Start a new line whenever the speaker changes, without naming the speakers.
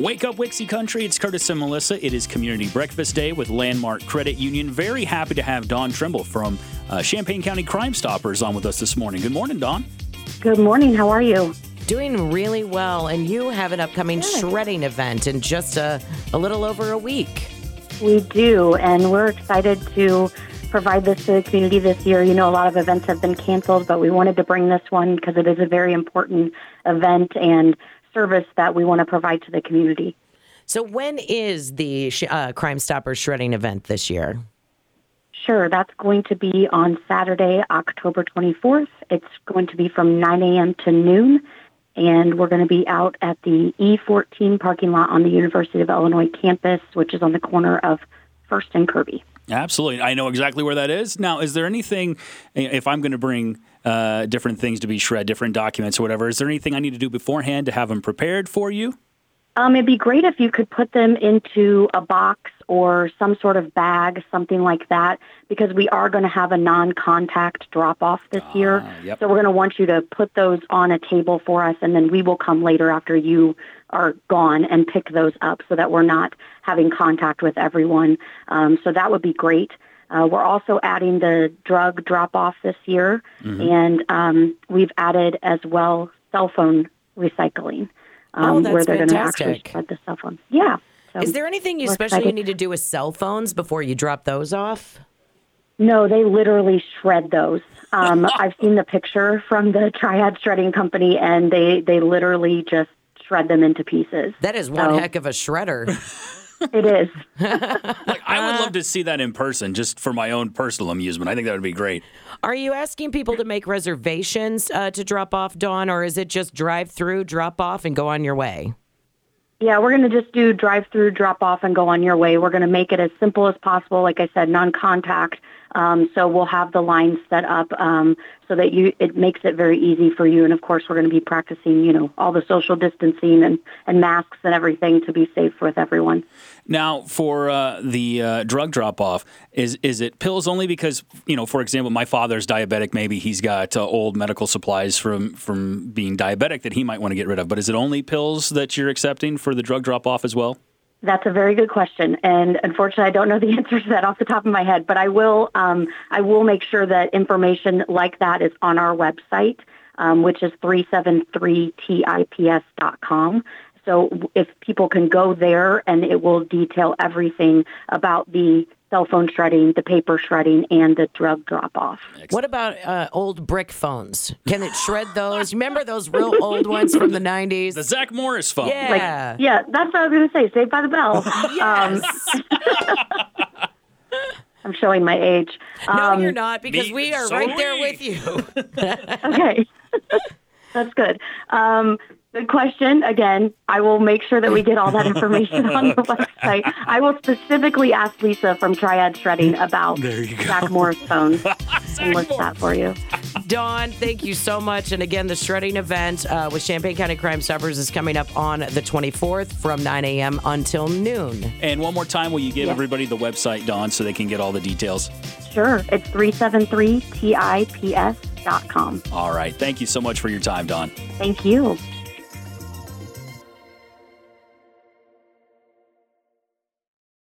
Wake up, WIXY Country. It's Curtis and Melissa. It is Community Breakfast Day with Landmark Credit Union. Very happy to have Don Trimble from uh, Champaign County Crime Stoppers on with us this morning. Good morning, Don.
Good morning. How are you?
Doing really well. And you have an upcoming shredding event in just a, a little over a week.
We do, and we're excited to provide this to the community this year. You know, a lot of events have been canceled, but we wanted to bring this one because it is a very important event and service that we want to provide to the community.
So, when is the sh- uh, Crime Stoppers shredding event this year?
Sure, that's going to be on Saturday, October 24th. It's going to be from 9 a.m. to noon, and we're going to be out at the E14 parking lot on the University of Illinois campus, which is on the corner of First and Kirby.
Absolutely. I know exactly where that is. Now, is there anything, if I'm going to bring uh, different things to be shred, different documents or whatever, is there anything I need to do beforehand to have them prepared for you?
Um, it'd be great if you could put them into a box or some sort of bag, something like that, because we are going to have a non-contact drop-off this
Ah,
year.
yep.
So we're going to want you to put those on a table for us, and then we will come later after you are gone and pick those up, so that we're not having contact with everyone. Um, so that would be great. Uh, we're also adding the drug drop-off this year,
Mm-hmm.
and um, we've added as well cell phone recycling. Um,
Oh, that's
where they're going to actually shred the cell phones. Yeah. So
Is there anything you especially
excited.
need to do with cell phones before you drop those off?
No, they literally shred those. Um, I've seen the picture from the Triad Shredding Company, and they they literally just shred them into pieces.
That is one
So-
heck of a shredder.
It is.
Like, I would love to see that in person just for my own personal amusement. I think that would be great.
Are you asking people to make reservations uh, to drop off, Dawn, or is it just drive through, drop off, and go on your way?
Yeah, we're going to just do drive through, drop off, and go on your way. We're going to make it as simple as possible. Like I said, non contact. Um, so we'll have the line set up um, so that you it makes it very easy for you. And of course, we're going to be practicing, you know, all the social distancing and, and masks and everything to be safe with everyone.
Now, for uh, the uh, drug drop off, is is it pills only? Because you know, for example, my father's diabetic. Maybe he's got uh, old medical supplies from from being diabetic that he might want to get rid of. But is it only pills that you're accepting for the drug drop off as well?
That's a very good question, and unfortunately, I don't know the answer to that off the top of my head. But I will, um, I will make sure that information like that is on our website, um, which is 373tips.com. So if people can go there, and it will detail everything about the cell phone shredding, the paper shredding, and the drug drop off.
What about uh, old brick phones? Can it shred those? Remember those real old ones from the 90s?
The Zach Morris phone.
Yeah.
Like, yeah, that's what I was going to say. Saved by the Bell. Um, I'm showing my age.
no,
Um,
you're not, because
me-
we are
so
right
are
there with you.
okay. That's good. Um, good question. Again, I will make sure that we get all that information on the website. I will specifically ask Lisa from Triad Shredding about Jack Morris phone and list that for you.
Dawn, thank you so much. And again, the shredding event uh, with Champaign County Crime Stoppers is coming up on the 24th from 9 a.m. until noon.
And one more time, will you give
Yeah.
everybody the website, Dawn, so they can get all the details?
Sure. It's 373tips.com.
All right. Thank you so much for your time, Dawn.
Thank you.